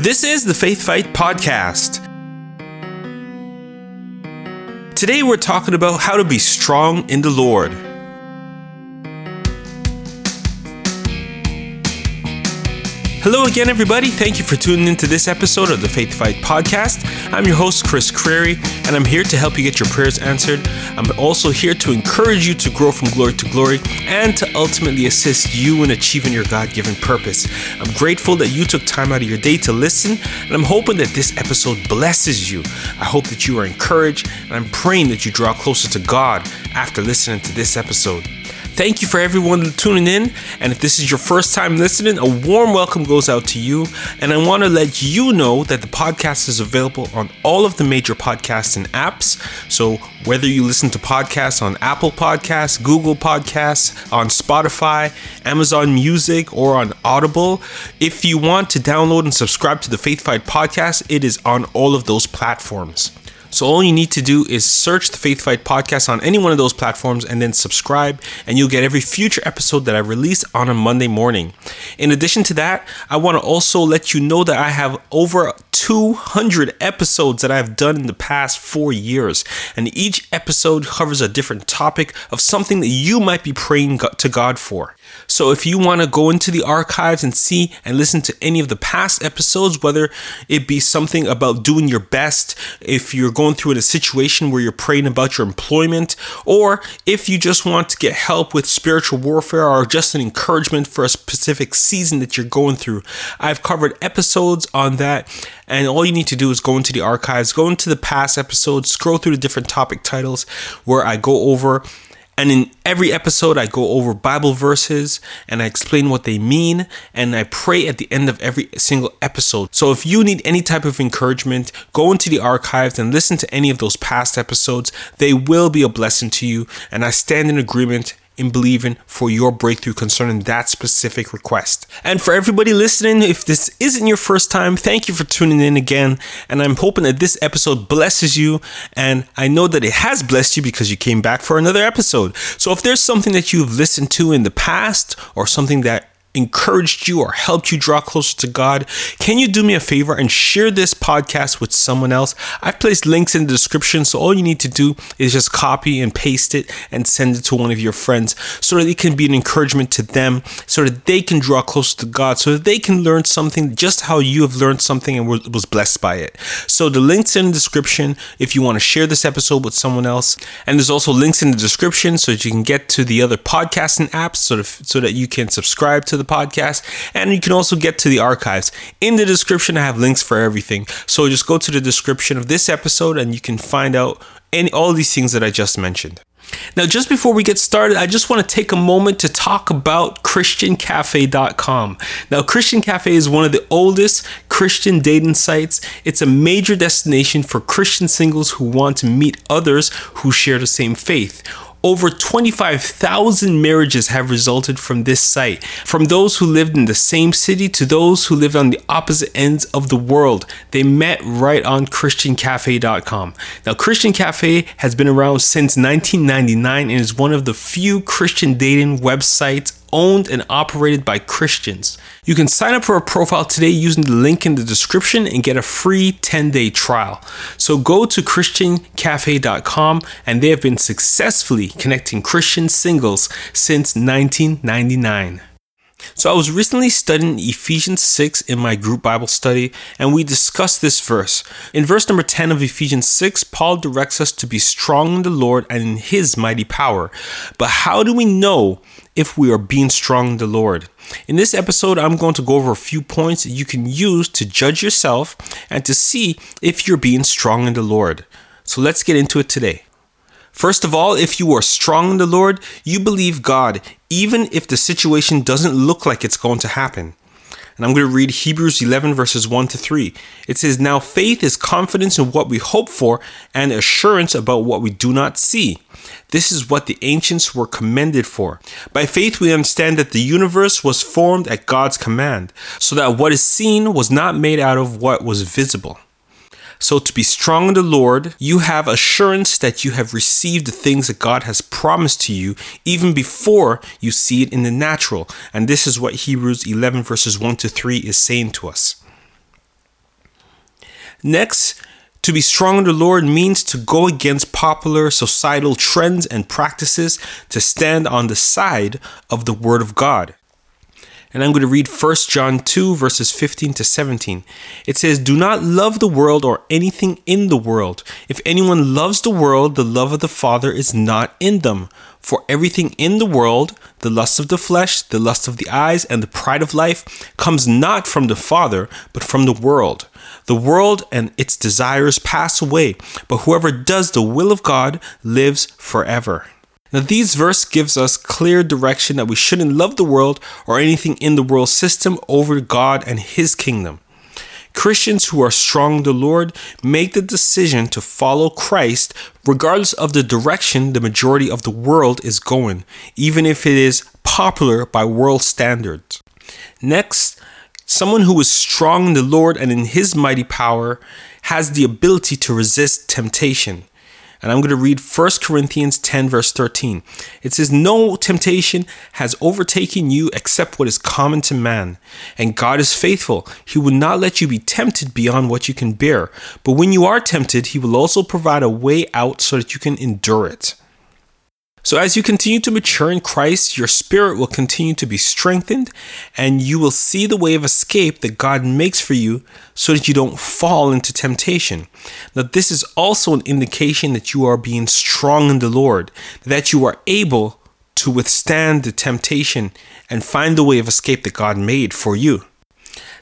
This is the Faith Fight Podcast. Today we're talking about how to be strong in the Lord. Hello again, everybody. Thank you for tuning into this episode of the Faith Fight podcast. I'm your host, Chris Creary, and I'm here to help you get your prayers answered. I'm also here to encourage you to grow from glory to glory and to ultimately assist you in achieving your God given purpose. I'm grateful that you took time out of your day to listen, and I'm hoping that this episode blesses you. I hope that you are encouraged, and I'm praying that you draw closer to God after listening to this episode. Thank you for everyone tuning in. And if this is your first time listening, a warm welcome goes out to you. And I want to let you know that the podcast is available on all of the major podcasts and apps. So whether you listen to podcasts on Apple Podcasts, Google Podcasts, on Spotify, Amazon Music, or on Audible, if you want to download and subscribe to the Faith Fight podcast, it is on all of those platforms. So all you need to do is search the Faith Fight podcast on any one of those platforms and then subscribe, and you'll get every future episode that I release on a Monday morning. In addition to that, I want to also let you know that I have over 200 episodes that I've done in the past four years, and each episode covers a different topic of something that you might be praying to God for. So if you want to go into the archives and see and listen to any of the past episodes, whether it be something about doing your best, if you're going through a situation where you're praying about your employment, or if you just want to get help with spiritual warfare or just an encouragement for a specific season that you're going through, I've covered episodes on that. And all you need to do is go into the archives, go into the past episodes, scroll through the different topic titles where I go over and in every episode, I go over Bible verses and I explain what they mean. And I pray at the end of every single episode. So if you need any type of encouragement, go into the archives and listen to any of those past episodes. They will be a blessing to you. And I stand in agreement in believing for your breakthrough concerning that specific request. And for everybody listening, if this isn't your first time, thank you for tuning in again. And I'm hoping that this episode blesses you. And I know that it has blessed you because you came back for another episode. So if there's something that you've listened to in the past or something that encouraged you or helped you draw closer to God, can you do me a favor and share this podcast with someone else? I've placed links in the description, so all you need to do is just copy and paste it and send it to one of your friends so that it can be an encouragement to them, so that they can draw closer to God, so that they can learn something just how you have learned something and was blessed by it. So the links in the description if you want to share this episode with someone else, and there's also links in the description so that you can get to the other podcasting apps so, that, so that you can subscribe to the podcast, and you can also get to the archives. In the description, I have links for everything. So just go to the description of this episode and you can find out any all these things that I just mentioned. Now, just before we get started, I just want to take a moment to talk about ChristianCafe.com. Now, Christian Cafe is one of the oldest Christian dating sites. It's a major destination for Christian singles who want to meet others who share the same faith. Over 25,000 marriages have resulted from this site, from those who lived in the same city to those who lived on the opposite ends of the world. They met right on ChristianCafe.com. Now, Christian Cafe has been around since 1999 and is one of the few Christian dating websites owned and operated by Christians. You can sign up for a profile today using the link in the description and get a free 10 day trial. So go to ChristianCafe.com and they have been successfully connecting Christian singles since 1999. So I was recently studying Ephesians 6 in my group Bible study, and we discussed this verse. In verse number 10 of Ephesians 6, Paul directs us to be strong in the Lord and in his mighty power. But how do we know if we are being strong in the Lord. In this episode, I'm going to go over a few points that you can use to judge yourself and to see if you're being strong in the Lord. So let's get into it today. First of all, if you are strong in the Lord, you believe God, even if the situation doesn't look like it's going to happen. And I'm going to read Hebrews 11, verses 1 to 3. It says, Now faith is confidence in what we hope for and assurance about what we do not see. This is what the ancients were commended for. By faith, we understand that the universe was formed at God's command, so that what is seen was not made out of what was visible. So, to be strong in the Lord, you have assurance that you have received the things that God has promised to you even before you see it in the natural. And this is what Hebrews 11, verses 1 to 3 is saying to us. Next, to be strong in the Lord means to go against popular societal trends and practices to stand on the side of the Word of God. And I'm going to read 1 John 2, verses 15 to 17. It says, Do not love the world or anything in the world. If anyone loves the world, the love of the Father is not in them. For everything in the world, the lust of the flesh, the lust of the eyes, and the pride of life, comes not from the Father, but from the world. The world and its desires pass away, but whoever does the will of God lives forever. Now, these verse gives us clear direction that we shouldn't love the world or anything in the world system over God and His kingdom. Christians who are strong in the Lord make the decision to follow Christ regardless of the direction the majority of the world is going, even if it is popular by world standards. Next, someone who is strong in the Lord and in His mighty power has the ability to resist temptation. And I'm going to read 1 Corinthians 10, verse 13. It says, No temptation has overtaken you except what is common to man. And God is faithful. He will not let you be tempted beyond what you can bear. But when you are tempted, He will also provide a way out so that you can endure it. So, as you continue to mature in Christ, your spirit will continue to be strengthened, and you will see the way of escape that God makes for you so that you don't fall into temptation. Now, this is also an indication that you are being strong in the Lord, that you are able to withstand the temptation and find the way of escape that God made for you.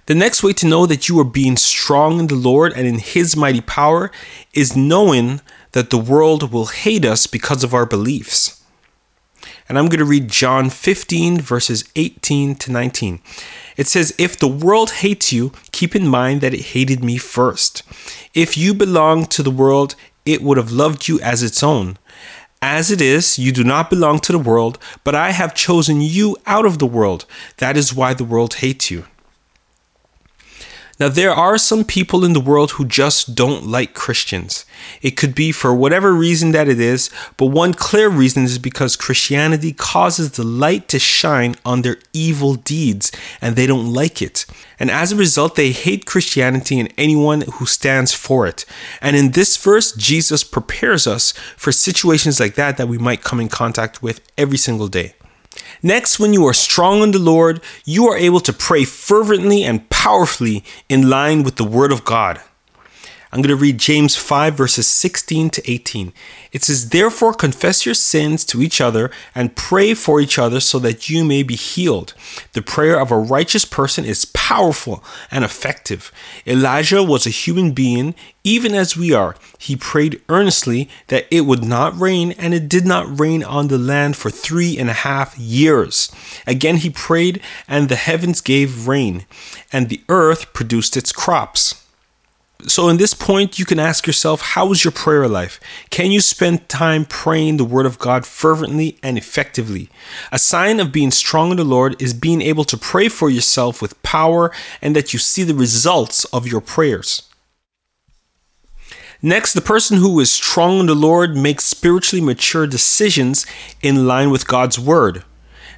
The next way to know that you are being strong in the Lord and in His mighty power is knowing that the world will hate us because of our beliefs. And I'm going to read John 15, verses 18 to 19. It says, If the world hates you, keep in mind that it hated me first. If you belong to the world, it would have loved you as its own. As it is, you do not belong to the world, but I have chosen you out of the world. That is why the world hates you. Now, there are some people in the world who just don't like Christians. It could be for whatever reason that it is, but one clear reason is because Christianity causes the light to shine on their evil deeds and they don't like it. And as a result, they hate Christianity and anyone who stands for it. And in this verse, Jesus prepares us for situations like that that we might come in contact with every single day. Next, when you are strong in the Lord, you are able to pray fervently and powerfully in line with the Word of God. I'm going to read James 5, verses 16 to 18. It says, Therefore, confess your sins to each other and pray for each other so that you may be healed. The prayer of a righteous person is powerful and effective. Elijah was a human being, even as we are. He prayed earnestly that it would not rain, and it did not rain on the land for three and a half years. Again, he prayed, and the heavens gave rain, and the earth produced its crops. So, in this point, you can ask yourself, how is your prayer life? Can you spend time praying the Word of God fervently and effectively? A sign of being strong in the Lord is being able to pray for yourself with power and that you see the results of your prayers. Next, the person who is strong in the Lord makes spiritually mature decisions in line with God's Word.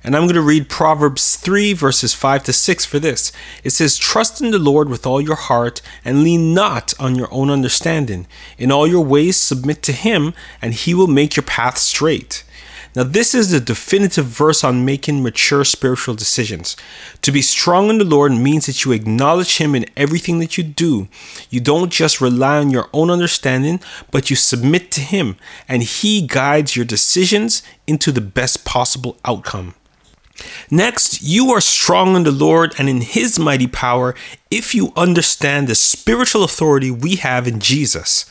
And I'm going to read Proverbs 3, verses 5 to 6 for this. It says, Trust in the Lord with all your heart, and lean not on your own understanding. In all your ways submit to him, and he will make your path straight. Now, this is the definitive verse on making mature spiritual decisions. To be strong in the Lord means that you acknowledge Him in everything that you do. You don't just rely on your own understanding, but you submit to Him, and He guides your decisions into the best possible outcome. Next, you are strong in the Lord and in His mighty power if you understand the spiritual authority we have in Jesus.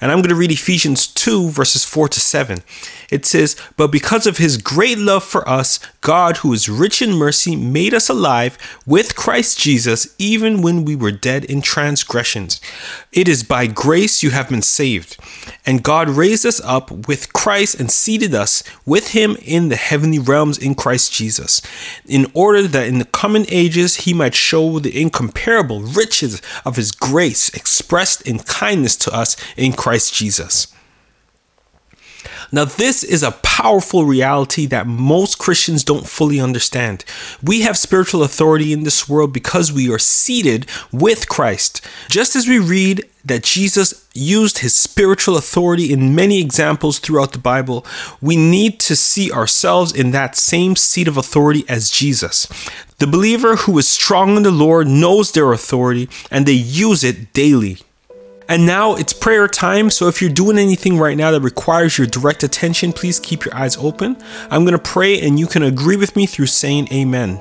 And I'm going to read Ephesians 2, verses 4 to 7. It says, But because of his great love for us, God, who is rich in mercy, made us alive with Christ Jesus, even when we were dead in transgressions. It is by grace you have been saved. And God raised us up with Christ and seated us with him in the heavenly realms in Christ Jesus, in order that in the coming ages he might show the incomparable riches of his grace expressed in kindness to us in Christ Jesus. Now, this is a powerful reality that most Christians don't fully understand. We have spiritual authority in this world because we are seated with Christ. Just as we read that Jesus used his spiritual authority in many examples throughout the Bible, we need to see ourselves in that same seat of authority as Jesus. The believer who is strong in the Lord knows their authority and they use it daily. And now it's prayer time. So if you're doing anything right now that requires your direct attention, please keep your eyes open. I'm going to pray and you can agree with me through saying amen.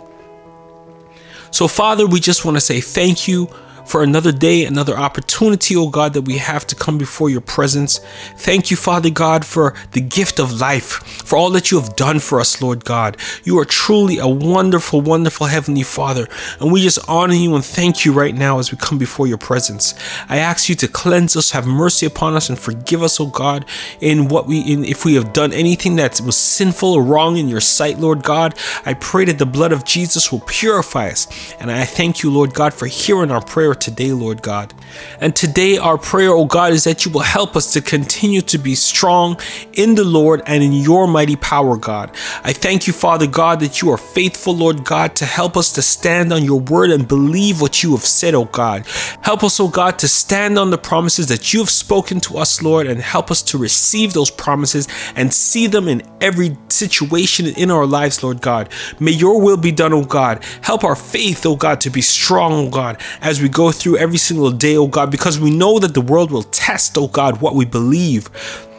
So, Father, we just want to say thank you for another day, another opportunity, oh God, that we have to come before your presence. Thank you, Father God, for the gift of life, for all that you have done for us, Lord God. You are truly a wonderful, wonderful Heavenly Father, and we just honor you and thank you right now as we come before your presence. I ask you to cleanse us, have mercy upon us, and forgive us, oh God, in what we in if we have done anything that was sinful or wrong in your sight, Lord God. I pray that the blood of Jesus will purify us. And I thank you, Lord God, for hearing our prayer today, Lord God. And today, our prayer, oh God, is that you will help us to continue to be strong in the Lord and in your mighty power, God. I thank you, Father God, that you are faithful, Lord God, to help us to stand on your word and believe what you have said, oh God. Help us, oh God, to stand on the promises that you have spoken to us, Lord, and help us to receive those promises and see them in every situation in our lives, Lord God. May your will be done, oh God. Help our faith, oh God, to be strong, oh God, as we go through every single day, oh God, because we know that the world will test, oh God, what we believe.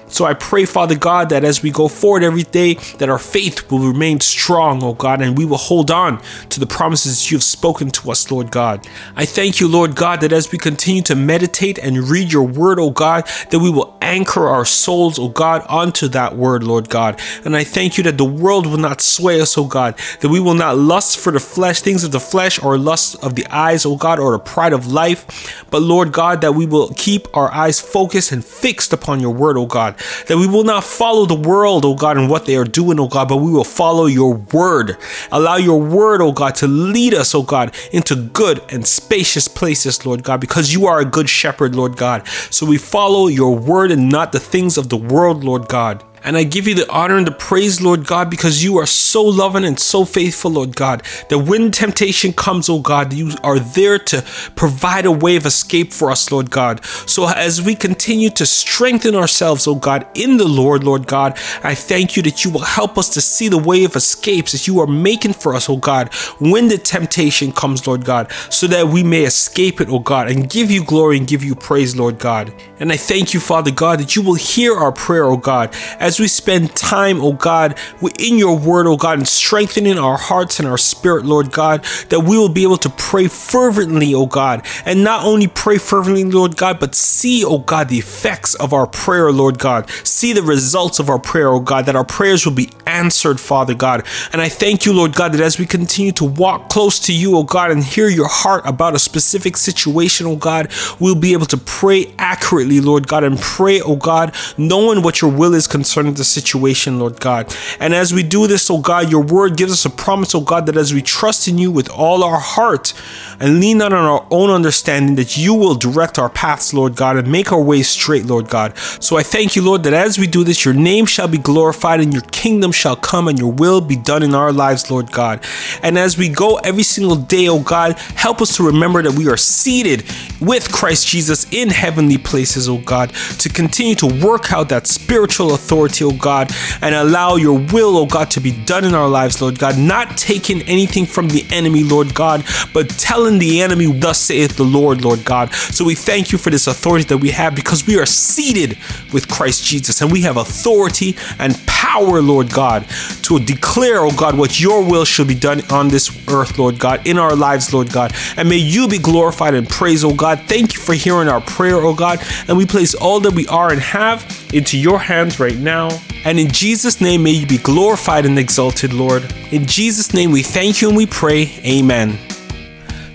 So I pray, Father God, that as we go forward every day, that our faith will remain strong, O God, and we will hold on to the promises you have spoken to us, Lord God. I thank you, Lord God, that as we continue to meditate and read your word, O God, that we will anchor our souls, O God, onto that word, Lord God. And I thank you that the world will not sway us, O God, that we will not lust for the flesh, things of the flesh, or lust of the eyes, O God, or the pride of life, but Lord God, that we will keep our eyes focused and fixed upon your word, O God that we will not follow the world, oh God, and what they are doing, oh God, but we will follow your word. Allow your word, oh God, to lead us, oh God, into good and spacious places, Lord God, because you are a good shepherd, Lord God. So we follow your word and not the things of the world, Lord God. And I give you the honor and the praise, Lord God, because you are so loving and so faithful, Lord God, that when temptation comes, oh God, you are there to provide a way of escape for us, Lord God. So as we continue to strengthen ourselves, oh God, in the Lord, Lord God, I thank you that you will help us to see the way of escapes that you are making for us, oh God, when the temptation comes, Lord God, so that we may escape it, oh God, and give you glory and give you praise, Lord God. And I thank you, Father God, that you will hear our prayer, oh God, we spend time, oh God, in your word, oh God, and strengthening our hearts and our spirit, Lord God, that we will be able to pray fervently, oh God, and not only pray fervently, Lord God, but see, oh God, the effects of our prayer, Lord God. See the results of our prayer, oh God, that our prayers will be answered, Father God. And I thank you, Lord God, that as we continue to walk close to you, oh God, and hear your heart about a specific situation, oh God, we'll be able to pray accurately, Lord God, and pray, oh God, knowing what your will is concerned concerning the situation, Lord God. And as we do this, oh God, your word gives us a promise, oh God, that as we trust in you with all our heart and lean not on our own understanding, that you will direct our paths, Lord God, and make our ways straight, Lord God. So I thank you, Lord, that as we do this, your name shall be glorified and your kingdom shall come and your will be done in our lives, Lord God. And as we go every single day, oh God, help us to remember that we are seated with Christ Jesus in heavenly places, oh God, to continue to work out that spiritual authority authority, oh God, and allow your will, oh God, to be done in our lives, Lord God, not taking anything from the enemy, Lord God, but telling the enemy, thus saith the Lord, Lord God. So we thank you for this authority that we have because we are seated with Christ Jesus and we have authority and power, Lord God, to declare, oh God, what your will should be done on this earth, Lord God, in our lives, Lord God. And may you be glorified and praised, oh God. Thank you for hearing our prayer, oh God. And we place all that we are and have into your hands right now. And in Jesus' name, may you be glorified and exalted, Lord. In Jesus' name, we thank you and we pray. Amen.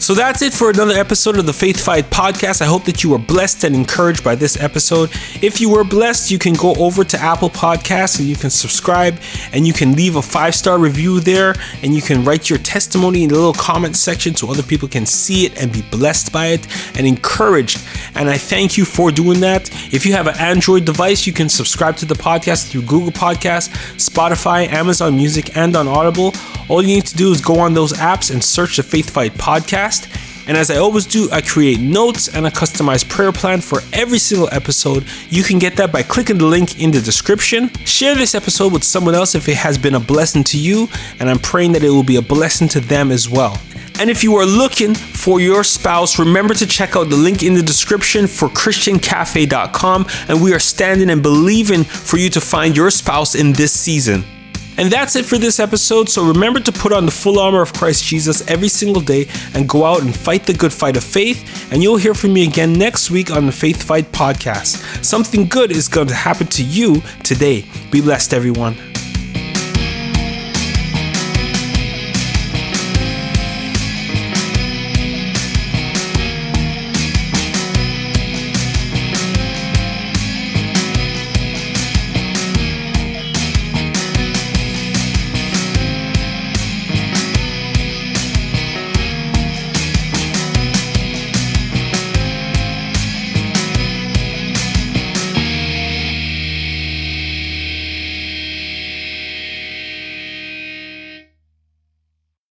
So that's it for another episode of the Faith Fight podcast. I hope that you were blessed and encouraged by this episode. If you were blessed, you can go over to Apple Podcasts and you can subscribe and you can leave a five star review there and you can write your testimony in the little comment section so other people can see it and be blessed by it and encouraged. And I thank you for doing that. If you have an Android device, you can subscribe to the podcast through Google Podcasts, Spotify, Amazon Music, and on Audible. All you need to do is go on those apps and search the Faith Fight podcast. And as I always do, I create notes and a customized prayer plan for every single episode. You can get that by clicking the link in the description. Share this episode with someone else if it has been a blessing to you, and I'm praying that it will be a blessing to them as well. And if you are looking for your spouse, remember to check out the link in the description for ChristianCafe.com. And we are standing and believing for you to find your spouse in this season. And that's it for this episode. So remember to put on the full armor of Christ Jesus every single day and go out and fight the good fight of faith. And you'll hear from me again next week on the Faith Fight podcast. Something good is going to happen to you today. Be blessed, everyone.